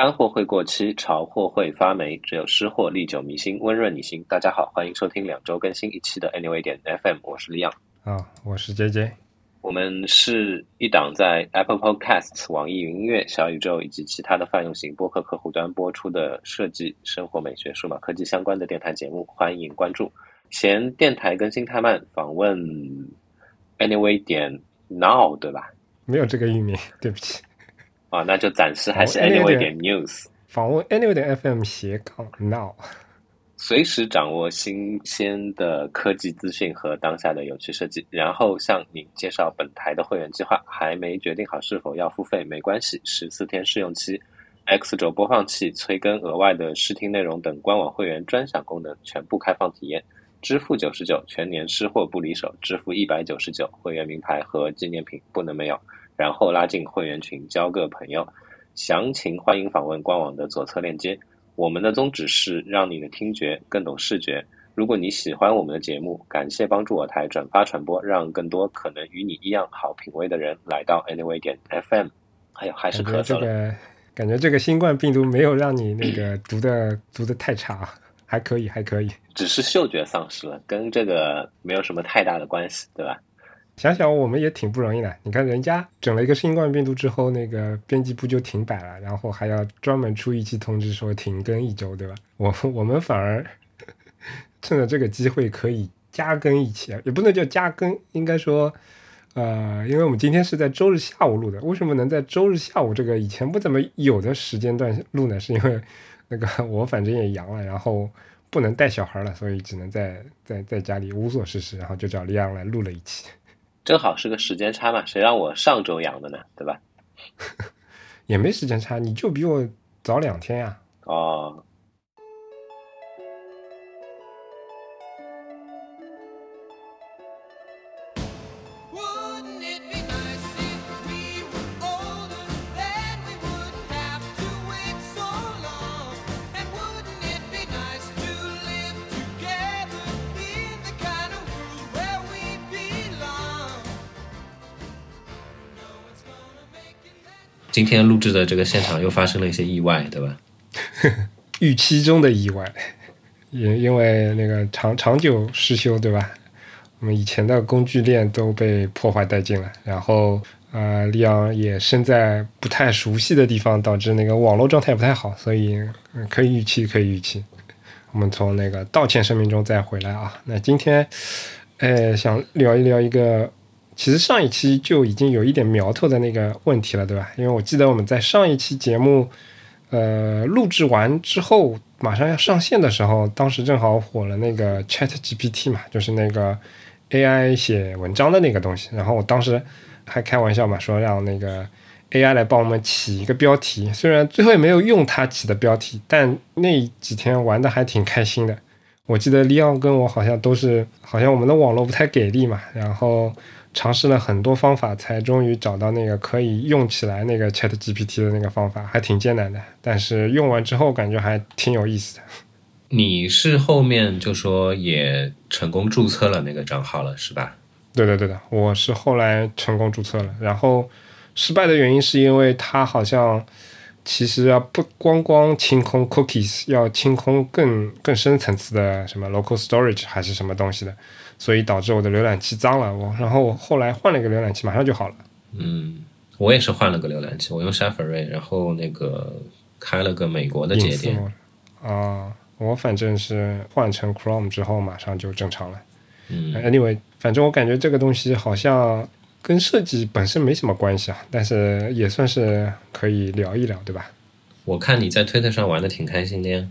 干货会过期，潮货会发霉，只有湿货历久弥新，温润你心。大家好，欢迎收听两周更新一期的 Anyway 点 FM，我是李阳。啊，我是 J J。我们是一档在 Apple Podcasts、网易云音乐、小宇宙以及其他的泛用型播客客户端播出的设计、生活美学、数码科技相关的电台节目，欢迎关注。嫌电台更新太慢，访问 Anyway 点 Now，对吧？没有这个域名，对不起。啊，那就暂时还是 Anyway 点 News。访问 Anyway 点 FM 斜杠 Now。随时掌握新鲜的科技资讯和当下的有趣设计，然后向你介绍本台的会员计划。还没决定好是否要付费？没关系，十四天试用期，X 轴播放器、催更、额外的试听内容等官网会员专享功能全部开放体验。支付九十九，全年失货不离手；支付一百九十九，会员名牌和纪念品不能没有。然后拉进会员群，交个朋友。详情欢迎访问官网的左侧链接。我们的宗旨是让你的听觉更懂视觉。如果你喜欢我们的节目，感谢帮助我台转发传播，让更多可能与你一样好品味的人来到 Anyway 点 FM。哎呦，还是咳嗽了。感觉这个新冠病毒没有让你那个读的读的太差，还可以，还可以。只是嗅觉丧失了，跟这个没有什么太大的关系，对吧？想想我们也挺不容易的，你看人家整了一个新冠病毒之后，那个编辑部就停摆了，然后还要专门出一期通知说停更一周，对吧？我我们反而 趁着这个机会可以加更一期，也不能叫加更，应该说，呃，因为我们今天是在周日下午录的，为什么能在周日下午这个以前不怎么有的时间段录呢？是因为那个我反正也阳了，然后不能带小孩了，所以只能在在在家里无所事事，然后就找李阳来录了一期。正好是个时间差嘛，谁让我上周养的呢？对吧？也没时间差，你就比我早两天呀。哦。今天录制的这个现场又发生了一些意外，对吧？预期中的意外，因因为那个长长久失修，对吧？我们以前的工具链都被破坏殆尽了，然后呃，利昂也身在不太熟悉的地方，导致那个网络状态不太好，所以可以预期，可以预期。我们从那个道歉声明中再回来啊。那今天，呃，想聊一聊一个。其实上一期就已经有一点苗头的那个问题了，对吧？因为我记得我们在上一期节目，呃，录制完之后马上要上线的时候，当时正好火了那个 Chat GPT 嘛，就是那个 AI 写文章的那个东西。然后我当时还开玩笑嘛，说让那个 AI 来帮我们起一个标题。虽然最后也没有用它起的标题，但那几天玩的还挺开心的。我记得利奥跟我好像都是，好像我们的网络不太给力嘛，然后。尝试了很多方法，才终于找到那个可以用起来那个 Chat GPT 的那个方法，还挺艰难的。但是用完之后，感觉还挺有意思的。你是后面就说也成功注册了那个账号了，是吧？对的，对的，我是后来成功注册了。然后失败的原因是因为它好像其实要不光光清空 cookies，要清空更更深层次的什么 local storage 还是什么东西的。所以导致我的浏览器脏了，我然后后来换了一个浏览器，马上就好了。嗯，我也是换了个浏览器，我用 Safari，然后那个开了个美国的节点。啊，我反正是换成 Chrome 之后马上就正常了。嗯，Anyway，反正我感觉这个东西好像跟设计本身没什么关系啊，但是也算是可以聊一聊，对吧？我看你在推特上玩的挺开心的呀。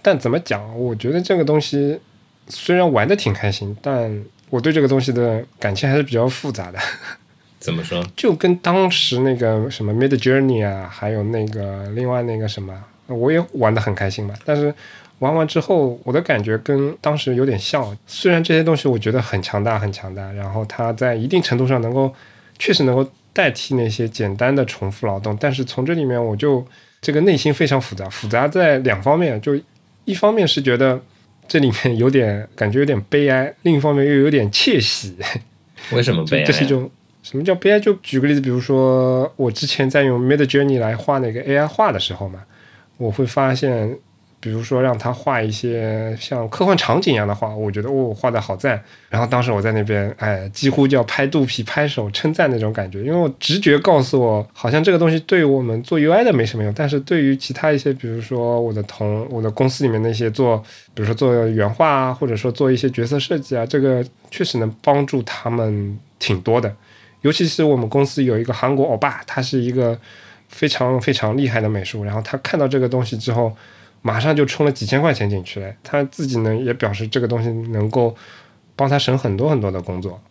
但怎么讲？我觉得这个东西。虽然玩的挺开心，但我对这个东西的感情还是比较复杂的。怎么说？就跟当时那个什么 Mid Journey 啊，还有那个另外那个什么，我也玩的很开心嘛。但是玩完之后，我的感觉跟当时有点像。虽然这些东西我觉得很强大，很强大，然后它在一定程度上能够确实能够代替那些简单的重复劳动，但是从这里面我就这个内心非常复杂，复杂在两方面，就一方面是觉得。这里面有点感觉有点悲哀，另一方面又有点窃喜。为什么悲哀？这是一种什么叫悲哀？就举个例子，比如说我之前在用 Mid Journey 来画那个 AI 画的时候嘛，我会发现。比如说让他画一些像科幻场景一样的画，我觉得哦画的好赞。然后当时我在那边，哎，几乎就要拍肚皮、拍手称赞那种感觉，因为我直觉告诉我，好像这个东西对我们做 UI 的没什么用，但是对于其他一些，比如说我的同我的公司里面那些做，比如说做原画啊，或者说做一些角色设计啊，这个确实能帮助他们挺多的。尤其是我们公司有一个韩国欧巴，他是一个非常非常厉害的美术，然后他看到这个东西之后。马上就充了几千块钱进去了，他自己呢也表示这个东西能够帮他省很多很多的工作。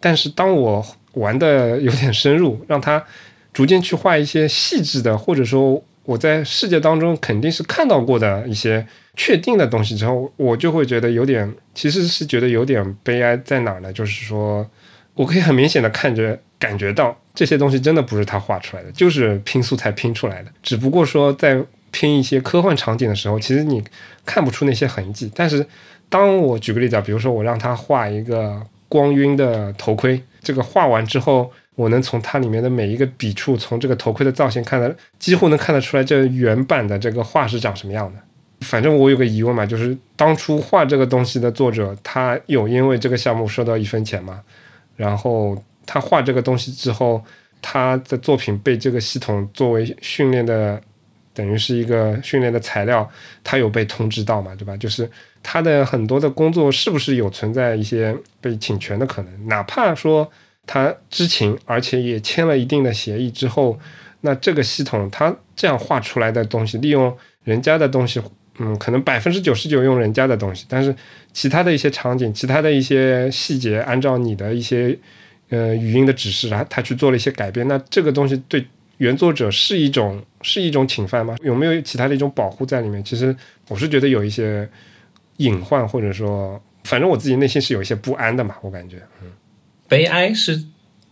但是当我玩的有点深入，让他逐渐去画一些细致的，或者说我在世界当中肯定是看到过的一些确定的东西之后，我就会觉得有点，其实是觉得有点悲哀在哪儿呢？就是说我可以很明显的看着感觉到这些东西真的不是他画出来的，就是拼素材拼出来的，只不过说在。拼一些科幻场景的时候，其实你看不出那些痕迹。但是，当我举个例子啊，比如说我让他画一个光晕的头盔，这个画完之后，我能从它里面的每一个笔触，从这个头盔的造型看得几乎能看得出来这原版的这个画是长什么样的。反正我有个疑问嘛，就是当初画这个东西的作者，他有因为这个项目收到一分钱吗？然后他画这个东西之后，他的作品被这个系统作为训练的。等于是一个训练的材料，他有被通知到嘛，对吧？就是他的很多的工作是不是有存在一些被侵权的可能？哪怕说他知情，而且也签了一定的协议之后，那这个系统他这样画出来的东西，利用人家的东西，嗯，可能百分之九十九用人家的东西，但是其他的一些场景、其他的一些细节，按照你的一些呃语音的指示啊，他去做了一些改变，那这个东西对。原作者是一种是一种侵犯吗？有没有其他的一种保护在里面？其实我是觉得有一些隐患，或者说，反正我自己内心是有一些不安的嘛。我感觉，嗯，悲哀是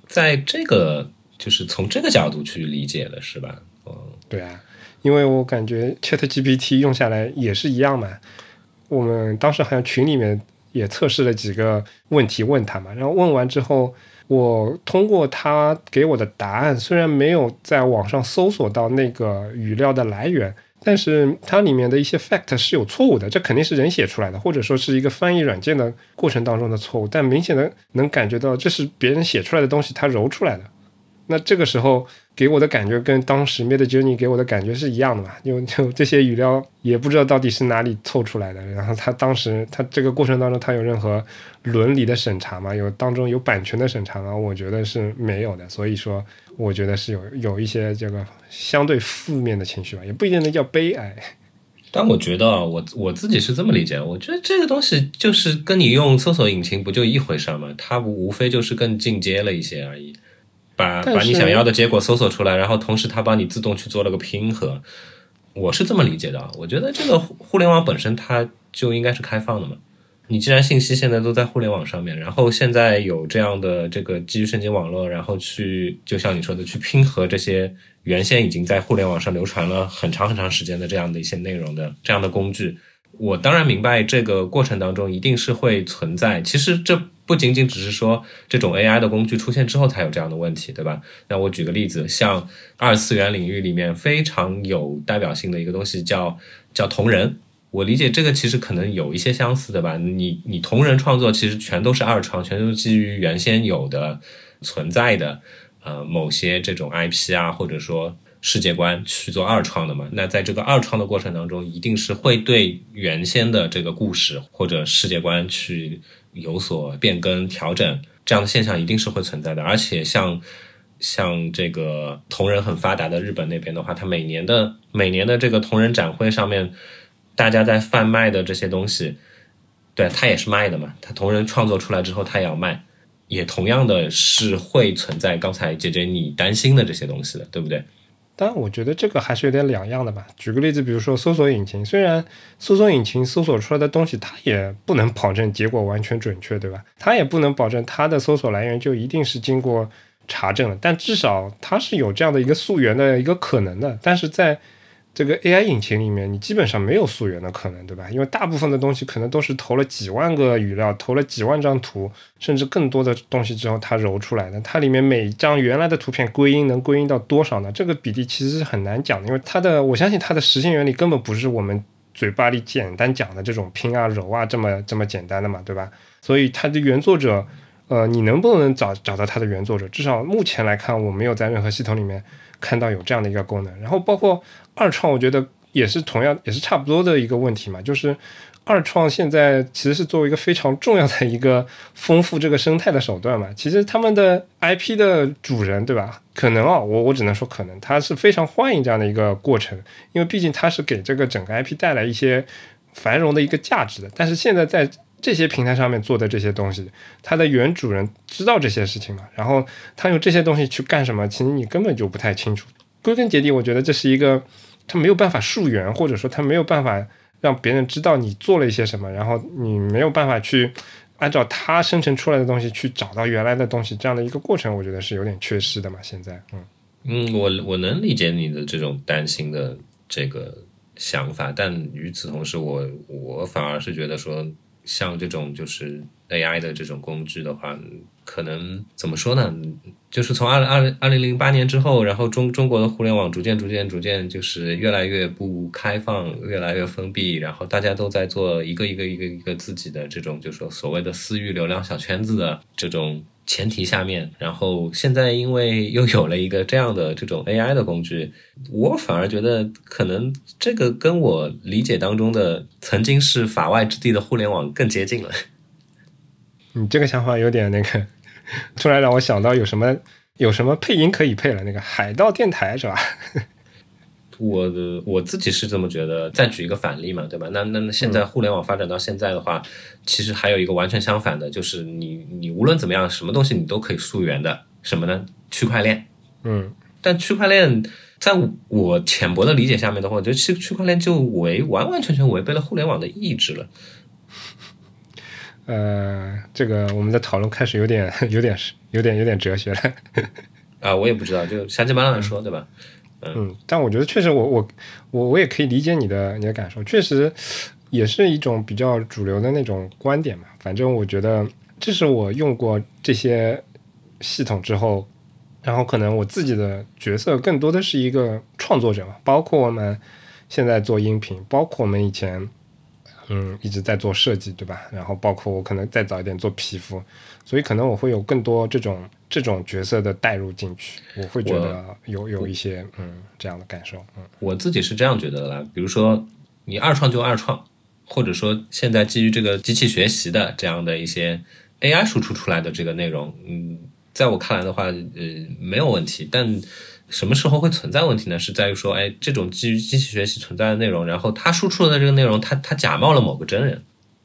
在这个就是从这个角度去理解的，是吧？嗯，对啊，因为我感觉 Chat GPT 用下来也是一样嘛。我们当时好像群里面也测试了几个问题问他嘛，然后问完之后。我通过他给我的答案，虽然没有在网上搜索到那个语料的来源，但是它里面的一些 fact 是有错误的，这肯定是人写出来的，或者说是一个翻译软件的过程当中的错误，但明显的能感觉到这是别人写出来的东西，他揉出来的。那这个时候给我的感觉跟当时 Mid Journey 给我的感觉是一样的嘛？就就这些语料也不知道到底是哪里凑出来的。然后他当时他这个过程当中，他有任何伦理的审查吗？有当中有版权的审查吗？我觉得是没有的。所以说，我觉得是有有一些这个相对负面的情绪吧，也不一定能叫悲哀。但我觉得啊我我自己是这么理解，我觉得这个东西就是跟你用搜索引擎不就一回事吗？它无非就是更进阶了一些而已。把把你想要的结果搜索出来，然后同时它帮你自动去做了个拼合，我是这么理解的。我觉得这个互联网本身它就应该是开放的嘛。你既然信息现在都在互联网上面，然后现在有这样的这个基于神经网络，然后去就像你说的去拼合这些原先已经在互联网上流传了很长很长时间的这样的一些内容的这样的工具。我当然明白这个过程当中一定是会存在，其实这不仅仅只是说这种 AI 的工具出现之后才有这样的问题，对吧？那我举个例子，像二次元领域里面非常有代表性的一个东西叫叫同人，我理解这个其实可能有一些相似，对吧？你你同人创作其实全都是二创，全都是基于原先有的存在的呃某些这种 IP 啊，或者说。世界观去做二创的嘛？那在这个二创的过程当中，一定是会对原先的这个故事或者世界观去有所变更调整，这样的现象一定是会存在的。而且像像这个同人很发达的日本那边的话，它每年的每年的这个同人展会上面，大家在贩卖的这些东西，对，它也是卖的嘛。它同人创作出来之后，它也要卖，也同样的是会存在刚才姐姐你担心的这些东西的，对不对？但我觉得这个还是有点两样的吧。举个例子，比如说搜索引擎，虽然搜索引擎搜索出来的东西，它也不能保证结果完全准确，对吧？它也不能保证它的搜索来源就一定是经过查证的，但至少它是有这样的一个溯源的一个可能的。但是在这个 AI 引擎里面，你基本上没有溯源的可能，对吧？因为大部分的东西可能都是投了几万个语料，投了几万张图，甚至更多的东西之后，它揉出来的。它里面每张原来的图片归因能归因到多少呢？这个比例其实是很难讲的，因为它的，我相信它的实现原理根本不是我们嘴巴里简单讲的这种拼啊揉啊这么这么简单的嘛，对吧？所以它的原作者，呃，你能不能找找到它的原作者？至少目前来看，我没有在任何系统里面看到有这样的一个功能。然后包括。二创我觉得也是同样也是差不多的一个问题嘛，就是二创现在其实是作为一个非常重要的一个丰富这个生态的手段嘛。其实他们的 IP 的主人对吧？可能啊，我我只能说可能，他是非常欢迎这样的一个过程，因为毕竟他是给这个整个 IP 带来一些繁荣的一个价值的。但是现在在这些平台上面做的这些东西，它的原主人知道这些事情嘛？然后他用这些东西去干什么？其实你根本就不太清楚。归根结底，我觉得这是一个。他没有办法溯源，或者说他没有办法让别人知道你做了一些什么，然后你没有办法去按照他生成出来的东西去找到原来的东西，这样的一个过程，我觉得是有点缺失的嘛。现在，嗯嗯，我我能理解你的这种担心的这个想法，但与此同时，我我反而是觉得说，像这种就是 AI 的这种工具的话。可能怎么说呢？就是从二二二零零八年之后，然后中中国的互联网逐渐逐渐逐渐就是越来越不开放，越来越封闭，然后大家都在做一个一个一个一个自己的这种，就是说所谓的私域流量小圈子的这种前提下面，然后现在因为又有了一个这样的这种 AI 的工具，我反而觉得可能这个跟我理解当中的曾经是法外之地的互联网更接近了。你这个想法有点那个。突然让我想到有什么有什么配音可以配了？那个海盗电台是吧？我的我自己是这么觉得。再举一个反例嘛，对吧？那那那现在互联网发展到现在的话，其实还有一个完全相反的，就是你你无论怎么样，什么东西你都可以溯源的，什么呢？区块链。嗯。但区块链在我浅薄的理解下面的话，我觉得区区块链就违完完全全违背了互联网的意志了。呃，这个我们的讨论开始有点、有点、有点、有点哲学了。啊，我也不知道，就瞎鸡巴乱说，对吧？嗯，嗯但我觉得确实，我我我我也可以理解你的你的感受，确实也是一种比较主流的那种观点嘛。反正我觉得，这是我用过这些系统之后，然后可能我自己的角色更多的是一个创作者嘛，包括我们现在做音频，包括我们以前。嗯，一直在做设计，对吧？然后包括我可能再早一点做皮肤，所以可能我会有更多这种这种角色的带入进去，我会觉得有有一些嗯这样的感受。嗯，我自己是这样觉得的啦。比如说你二创就二创，或者说现在基于这个机器学习的这样的一些 AI 输出出来的这个内容，嗯，在我看来的话，呃，没有问题，但。什么时候会存在问题呢？是在于说，哎，这种基于机器学习存在的内容，然后它输出的这个内容，它它假冒了某个真人，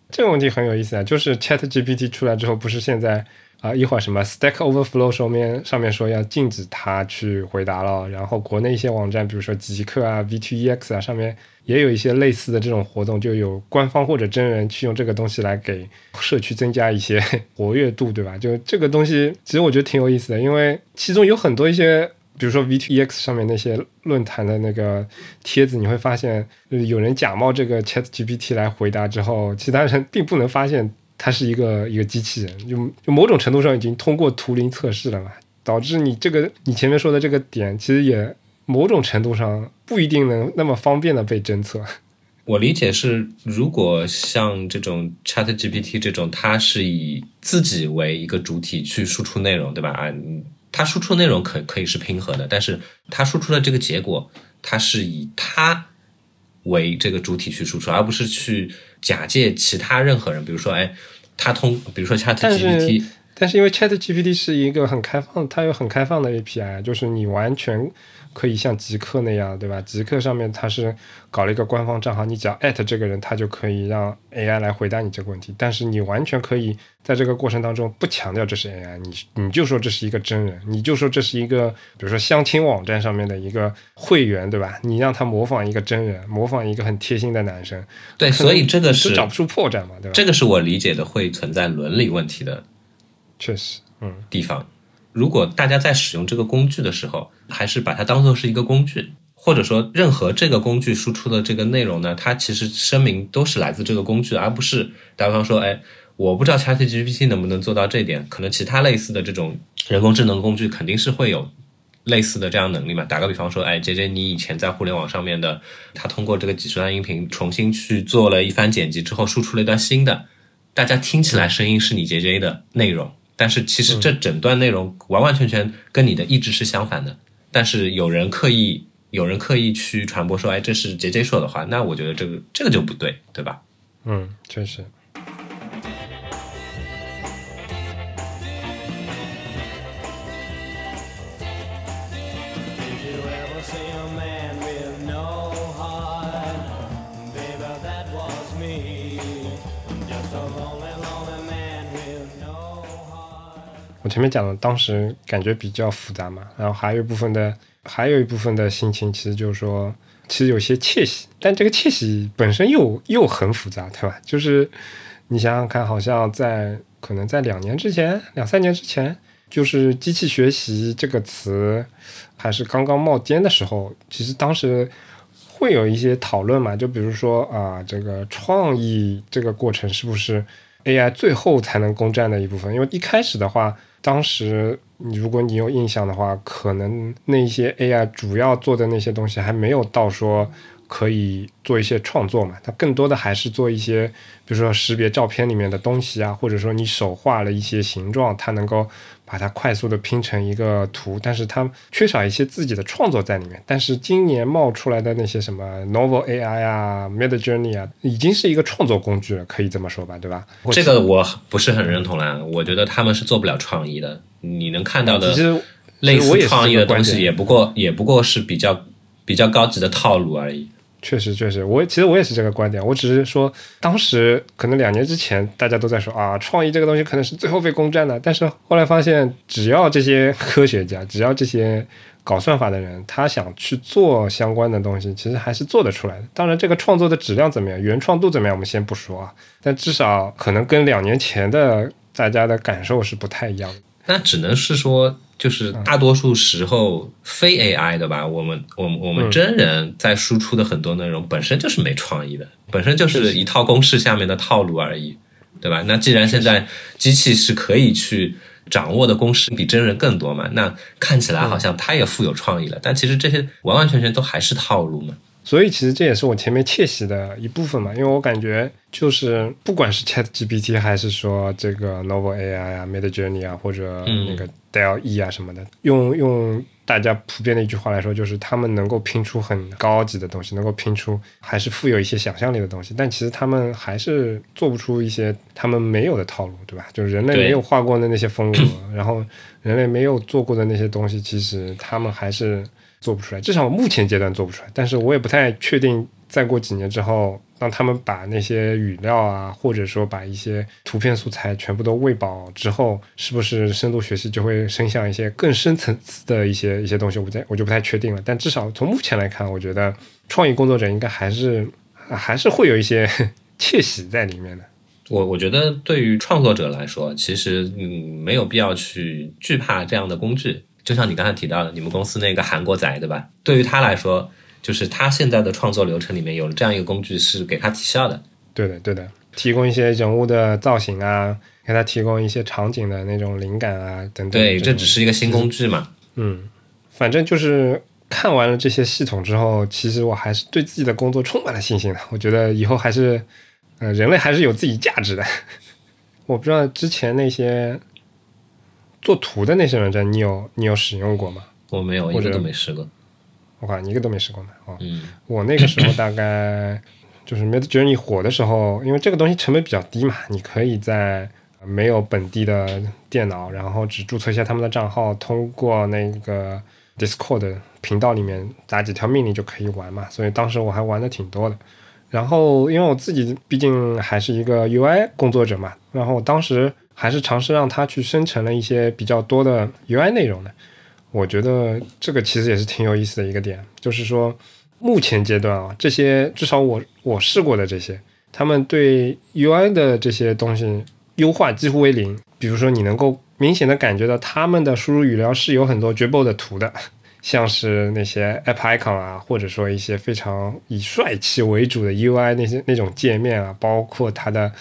这个问题很有意思啊。就是 Chat GPT 出来之后，不是现在啊，一会儿什么 Stack Overflow 上面上面说要禁止他去回答了，然后国内一些网站，比如说极客啊、V2EX 啊，上面也有一些类似的这种活动，就有官方或者真人去用这个东西来给社区增加一些 活跃度，对吧？就这个东西，其实我觉得挺有意思的，因为其中有很多一些。比如说 V2EX 上面那些论坛的那个帖子，你会发现有人假冒这个 ChatGPT 来回答之后，其他人并不能发现它是一个一个机器人，就就某种程度上已经通过图灵测试了嘛，导致你这个你前面说的这个点，其实也某种程度上不一定能那么方便的被侦测。我理解是，如果像这种 ChatGPT 这种，它是以自己为一个主体去输出内容，对吧？啊。它输出内容可可以是平和的，但是它输出的这个结果，它是以它为这个主体去输出，而不是去假借其他任何人。比如说，哎，他通，比如说 Chat GPT，但是因为 Chat GPT 是一个很开放，它有很开放的 API，就是你完全。可以像极客那样，对吧？极客上面它是搞了一个官方账号，你只要艾特这个人，他就可以让 AI 来回答你这个问题。但是你完全可以在这个过程当中不强调这是 AI，你你就说这是一个真人，你就说这是一个，比如说相亲网站上面的一个会员，对吧？你让他模仿一个真人，模仿一个很贴心的男生，对，所以这个是找不出破绽嘛，对吧？这个是我理解的会存在伦理问题的，确实，嗯，地方。如果大家在使用这个工具的时候，还是把它当做是一个工具，或者说任何这个工具输出的这个内容呢，它其实声明都是来自这个工具，而不是打比方说，哎，我不知道 ChatGPT 能不能做到这点，可能其他类似的这种人工智能工具肯定是会有类似的这样能力嘛。打个比方说，哎，J J，你以前在互联网上面的，他通过这个几十段音频重新去做了一番剪辑之后，输出了一段新的，大家听起来声音是你 J J 的内容，但是其实这整段内容完完全全跟你的意志是相反的，但是有人刻意。有人刻意去传播说，哎，这是 J J 说的话，那我觉得这个这个就不对，对吧？嗯，确实。我前面讲的，当时感觉比较复杂嘛，然后还有一部分的。还有一部分的心情，其实就是说，其实有些窃喜，但这个窃喜本身又又很复杂，对吧？就是你想想看，好像在可能在两年之前、两三年之前，就是机器学习这个词还是刚刚冒尖的时候，其实当时会有一些讨论嘛，就比如说啊，这个创意这个过程是不是 AI 最后才能攻占的一部分？因为一开始的话，当时。如果你有印象的话，可能那些 AI 主要做的那些东西还没有到说可以做一些创作嘛，它更多的还是做一些，比如说识别照片里面的东西啊，或者说你手画了一些形状，它能够把它快速的拼成一个图，但是它缺少一些自己的创作在里面。但是今年冒出来的那些什么 Novel AI 啊、Mid Journey 啊，已经是一个创作工具了，可以这么说吧，对吧？这个我不是很认同啦，我觉得他们是做不了创意的。你能看到的类似创意的东西，也不过也不过是比较比较高级的套路而已。确实，确实，我其实我也是这个观点。我只是说，当时可能两年之前，大家都在说啊，创意这个东西可能是最后被攻占的。但是后来发现，只要这些科学家，只要这些搞算法的人，他想去做相关的东西，其实还是做得出来的。当然，这个创作的质量怎么样，原创度怎么样，我们先不说啊。但至少可能跟两年前的大家的感受是不太一样的。那只能是说，就是大多数时候非 AI 的吧。我们，我们，我们真人在输出的很多内容本身就是没创意的，本身就是一套公式下面的套路而已，对吧？那既然现在机器是可以去掌握的公式比真人更多嘛，那看起来好像它也富有创意了。但其实这些完完全全都还是套路嘛。所以其实这也是我前面窃喜的一部分嘛，因为我感觉就是不管是 Chat GPT 还是说这个 Novel AI 啊、Mid Journey 啊，或者那个 DALL E 啊什么的，用用大家普遍的一句话来说，就是他们能够拼出很高级的东西，能够拼出还是富有一些想象力的东西，但其实他们还是做不出一些他们没有的套路，对吧？就是人类没有画过的那些风格，然后人类没有做过的那些东西，其实他们还是。做不出来，至少目前阶段做不出来。但是我也不太确定，再过几年之后，当他们把那些语料啊，或者说把一些图片素材全部都喂饱之后，是不是深度学习就会伸向一些更深层次的一些一些东西？我在我就不太确定了。但至少从目前来看，我觉得创意工作者应该还是还是会有一些 窃喜在里面的。我我觉得对于创作者来说，其实嗯没有必要去惧怕这样的工具。就像你刚才提到的，你们公司那个韩国仔，对吧？对于他来说，就是他现在的创作流程里面有了这样一个工具，是给他提效的。对的，对的，提供一些人物的造型啊，给他提供一些场景的那种灵感啊，等等。对，这只是一个新工具嘛。嗯，反正就是看完了这些系统之后，其实我还是对自己的工作充满了信心的。我觉得以后还是，呃，人类还是有自己价值的。我不知道之前那些。做图的那些软件，你有你有使用过吗？我没有，一个都没试过。我靠，你一个都没试过吗？哦，我那个时候大概就是 Mid Journey 火的时候，因为这个东西成本比较低嘛，你可以在没有本地的电脑，然后只注册一下他们的账号，通过那个 Discord 频道里面打几条命令就可以玩嘛。所以当时我还玩的挺多的。然后因为我自己毕竟还是一个 UI 工作者嘛，然后我当时。还是尝试让它去生成了一些比较多的 UI 内容的，我觉得这个其实也是挺有意思的一个点，就是说目前阶段啊，这些至少我我试过的这些，他们对 UI 的这些东西优化几乎为零。比如说，你能够明显的感觉到他们的输入语料是有很多 Dribble 的图的，像是那些 app icon 啊，或者说一些非常以帅气为主的 UI 那些那种界面啊，包括它的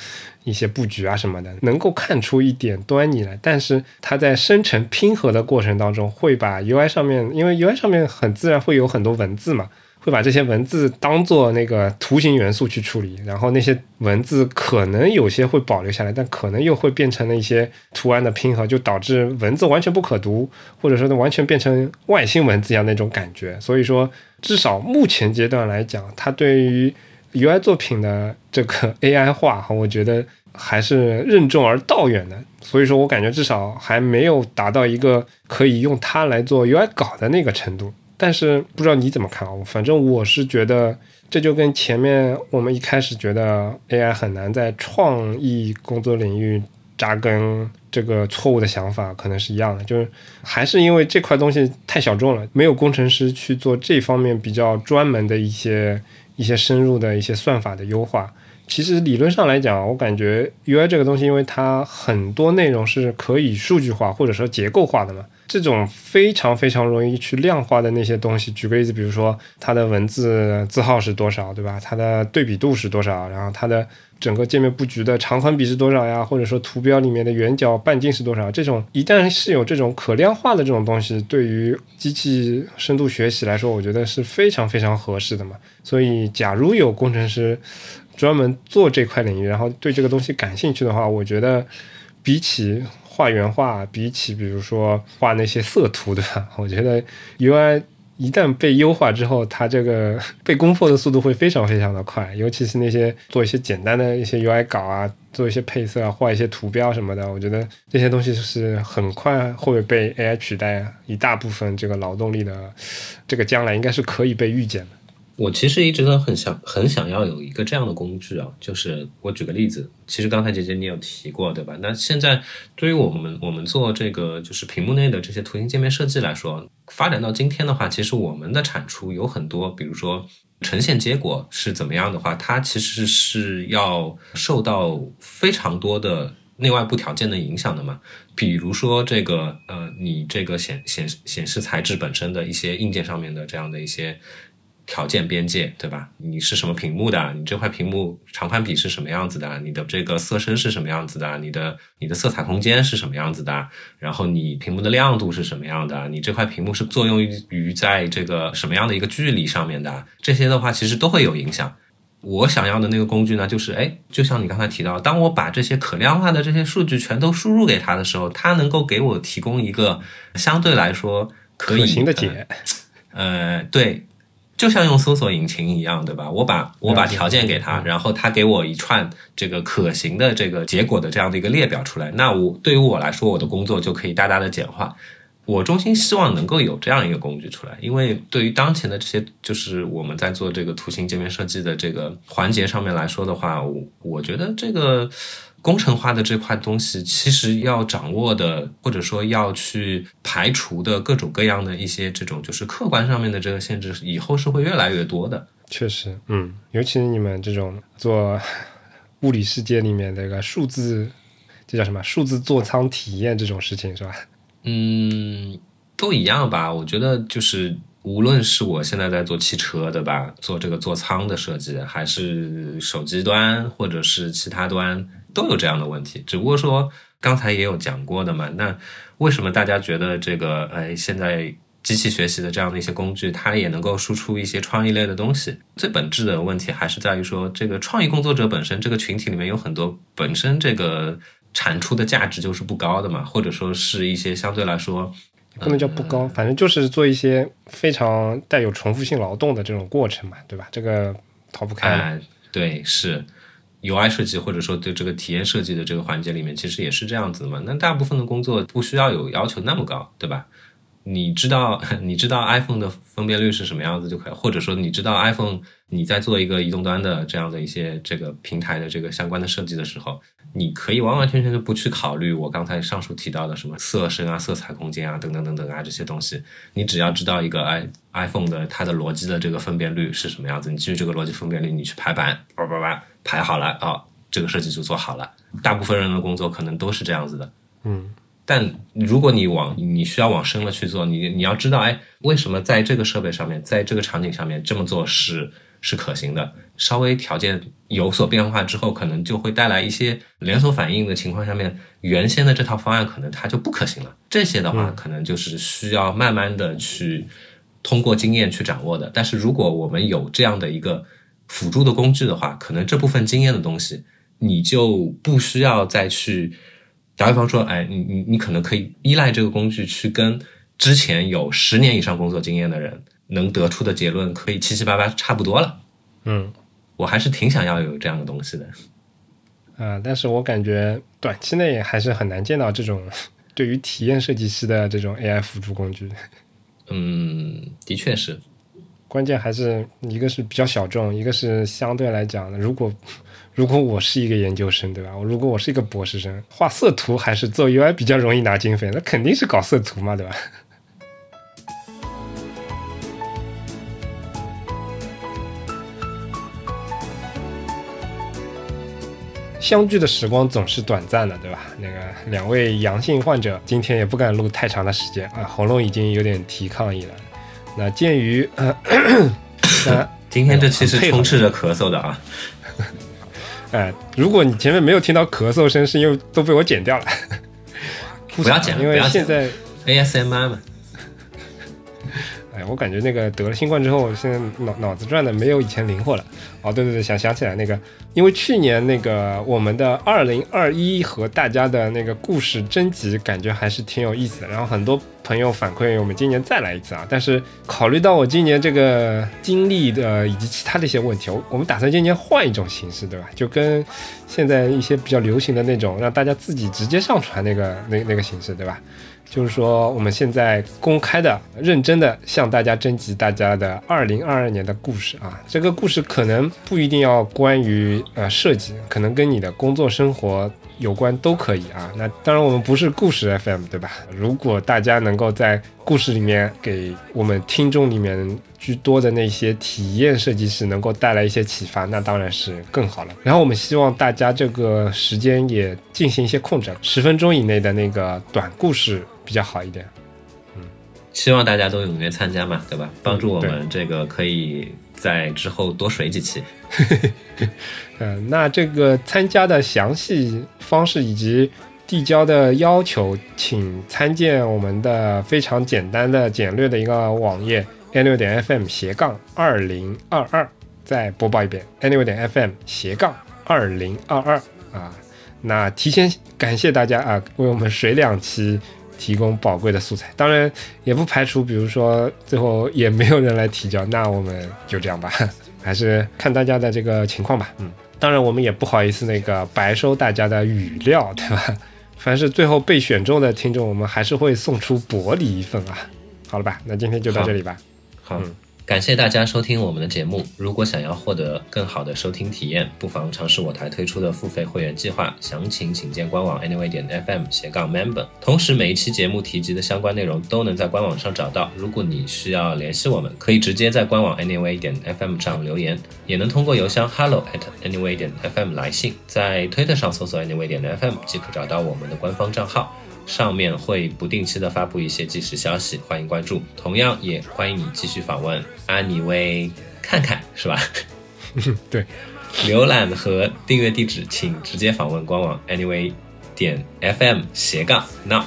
一些布局啊什么的，能够看出一点端倪来。但是它在生成拼合的过程当中，会把 UI 上面，因为 UI 上面很自然会有很多文字嘛。会把这些文字当做那个图形元素去处理，然后那些文字可能有些会保留下来，但可能又会变成了一些图案的拼合，就导致文字完全不可读，或者说呢完全变成外星文字一样那种感觉。所以说，至少目前阶段来讲，它对于 UI 作品的这个 AI 化，我觉得还是任重而道远的。所以说我感觉至少还没有达到一个可以用它来做 UI 稿的那个程度。但是不知道你怎么看啊？反正我是觉得，这就跟前面我们一开始觉得 AI 很难在创意工作领域扎根这个错误的想法，可能是一样的。就是还是因为这块东西太小众了，没有工程师去做这方面比较专门的一些一些深入的一些算法的优化。其实理论上来讲，我感觉 UI 这个东西，因为它很多内容是可以数据化或者说结构化的嘛。这种非常非常容易去量化的那些东西，举个例子，比如说它的文字字号是多少，对吧？它的对比度是多少？然后它的整个界面布局的长宽比是多少呀？或者说图标里面的圆角半径是多少？这种一旦是有这种可量化的这种东西，对于机器深度学习来说，我觉得是非常非常合适的嘛。所以，假如有工程师专门做这块领域，然后对这个东西感兴趣的话，我觉得比起。画原画比起，比如说画那些色图的，我觉得 UI 一旦被优化之后，它这个 被攻破的速度会非常非常的快。尤其是那些做一些简单的一些 UI 稿啊，做一些配色啊，画一些图标什么的，我觉得这些东西是很快会被 AI 取代一大部分这个劳动力的，这个将来应该是可以被预见的。我其实一直都很想很想要有一个这样的工具啊，就是我举个例子，其实刚才姐姐你有提过，对吧？那现在对于我们我们做这个就是屏幕内的这些图形界面设计来说，发展到今天的话，其实我们的产出有很多，比如说呈现结果是怎么样的话，它其实是要受到非常多的内外部条件的影响的嘛。比如说这个呃，你这个显显显示材质本身的一些硬件上面的这样的一些。条件边界，对吧？你是什么屏幕的？你这块屏幕长宽比是什么样子的？你的这个色深是什么样子的？你的你的色彩空间是什么样子的？然后你屏幕的亮度是什么样的？你这块屏幕是作用于在这个什么样的一个距离上面的？这些的话，其实都会有影响。我想要的那个工具呢，就是哎，就像你刚才提到，当我把这些可量化的这些数据全都输入给它的时候，它能够给我提供一个相对来说可行的解。呃，对。就像用搜索引擎一样，对吧？我把我把条件给他，然后他给我一串这个可行的这个结果的这样的一个列表出来。那我对于我来说，我的工作就可以大大的简化。我衷心希望能够有这样一个工具出来，因为对于当前的这些，就是我们在做这个图形界面设计的这个环节上面来说的话，我我觉得这个。工程化的这块东西，其实要掌握的，或者说要去排除的各种各样的一些这种，就是客观上面的这个限制，以后是会越来越多的。确实，嗯，尤其是你们这种做物理世界里面那个数字，这叫什么？数字座舱体验这种事情是吧？嗯，都一样吧。我觉得就是，无论是我现在在做汽车，对吧？做这个座舱的设计，还是手机端，或者是其他端。都有这样的问题，只不过说刚才也有讲过的嘛。那为什么大家觉得这个，哎，现在机器学习的这样的一些工具，它也能够输出一些创意类的东西？最本质的问题还是在于说，这个创意工作者本身这个群体里面有很多本身这个产出的价值就是不高的嘛，或者说是一些相对来说不能叫不高，反正就是做一些非常带有重复性劳动的这种过程嘛，对吧？这个逃不开。对，是。UI 设计或者说对这个体验设计的这个环节里面，其实也是这样子的嘛。那大部分的工作不需要有要求那么高，对吧？你知道 你知道 iPhone 的分辨率是什么样子就可以，或者说你知道 iPhone 你在做一个移动端的这样的一些这个平台的这个相关的设计的时候，你可以完完全全的不去考虑我刚才上述提到的什么色深啊、色彩空间啊等等等等啊这些东西。你只要知道一个 i iPhone 的它的逻辑的这个分辨率是什么样子，你基于这个逻辑分辨率，你去排版，叭叭叭。排好了啊，这个设计就做好了。大部分人的工作可能都是这样子的。嗯，但如果你往你需要往深了去做，你你要知道，哎，为什么在这个设备上面，在这个场景上面这么做是是可行的？稍微条件有所变化之后，可能就会带来一些连锁反应的情况下面，原先的这套方案可能它就不可行了。这些的话，可能就是需要慢慢的去通过经验去掌握的。但是如果我们有这样的一个辅助的工具的话，可能这部分经验的东西，你就不需要再去。打比方说，哎，你你你可能可以依赖这个工具去跟之前有十年以上工作经验的人能得出的结论，可以七七八八差不多了。嗯，我还是挺想要有这样的东西的。啊，但是我感觉短期内还是很难见到这种对于体验设计师的这种 AI 辅助工具。嗯，的确是。关键还是一个是比较小众，一个是相对来讲，如果。如果我是一个研究生，对吧？如果我是一个博士生，画色图还是做 UI 比较容易拿经费，那肯定是搞色图嘛，对吧？相聚的时光总是短暂的，对吧？那个两位阳性患者今天也不敢录太长的时间啊，喉咙已经有点提抗议了。那鉴于，那今天这期是充斥着咳嗽的啊。哎，如果你前面没有听到咳嗽声，是因为都被我剪掉了。不要剪了，因为现在 ASMR 嘛。我感觉那个得了新冠之后，现在脑脑子转的没有以前灵活了。哦，对对对，想想起来那个，因为去年那个我们的二零二一和大家的那个故事征集，感觉还是挺有意思的。然后很多朋友反馈我们今年再来一次啊，但是考虑到我今年这个经历的以及其他的一些问题，我我们打算今年换一种形式，对吧？就跟现在一些比较流行的那种，让大家自己直接上传那个那那个形式，对吧？就是说，我们现在公开的、认真的向大家征集大家的二零二二年的故事啊，这个故事可能不一定要关于呃设计，可能跟你的工作生活有关都可以啊。那当然，我们不是故事 FM，对吧？如果大家能够在故事里面给我们听众里面。居多的那些体验设计师能够带来一些启发，那当然是更好了。然后我们希望大家这个时间也进行一些控制，十分钟以内的那个短故事比较好一点。嗯，希望大家都踊跃参加嘛，对吧？帮助我们这个可以在之后多水几期。嗯，那这个参加的详细方式以及递交的要求，请参见我们的非常简单的简略的一个网页。anyway 点 fm 斜杠二零二二，再播报一遍 anyway 点 fm 斜杠二零二二啊，那提前感谢大家啊，为我们水两期提供宝贵的素材，当然也不排除，比如说最后也没有人来提交，那我们就这样吧，还是看大家的这个情况吧。嗯，当然我们也不好意思那个白收大家的语料，对吧？凡是最后被选中的听众，我们还是会送出薄礼一份啊。好了吧，那今天就到这里吧。好，感谢大家收听我们的节目。如果想要获得更好的收听体验，不妨尝试我台推出的付费会员计划，详情请见官网 anyway 点 fm 斜杠 member。同时，每一期节目提及的相关内容都能在官网上找到。如果你需要联系我们，可以直接在官网 anyway 点 fm 上留言，也能通过邮箱 hello at anyway 点 fm 来信。在推特上搜索 anyway 点 fm 即可找到我们的官方账号。上面会不定期的发布一些即时消息，欢迎关注。同样也欢迎你继续访问安妮薇看看，是吧？对，浏览和订阅地址请直接访问官网 anyway 点 fm 斜杠 now。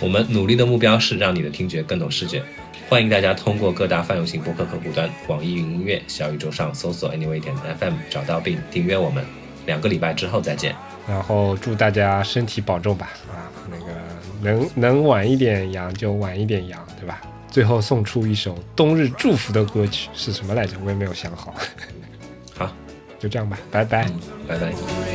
我们努力的目标是让你的听觉更懂视觉。欢迎大家通过各大泛用型播客客户端、网易云音乐、小宇宙上搜索 anyway 点 fm 找到并订阅我们。两个礼拜之后再见。然后祝大家身体保重吧，啊，那个能能晚一点阳就晚一点阳，对吧？最后送出一首冬日祝福的歌曲是什么来着？我也没有想好。好，就这样吧，拜拜，拜拜。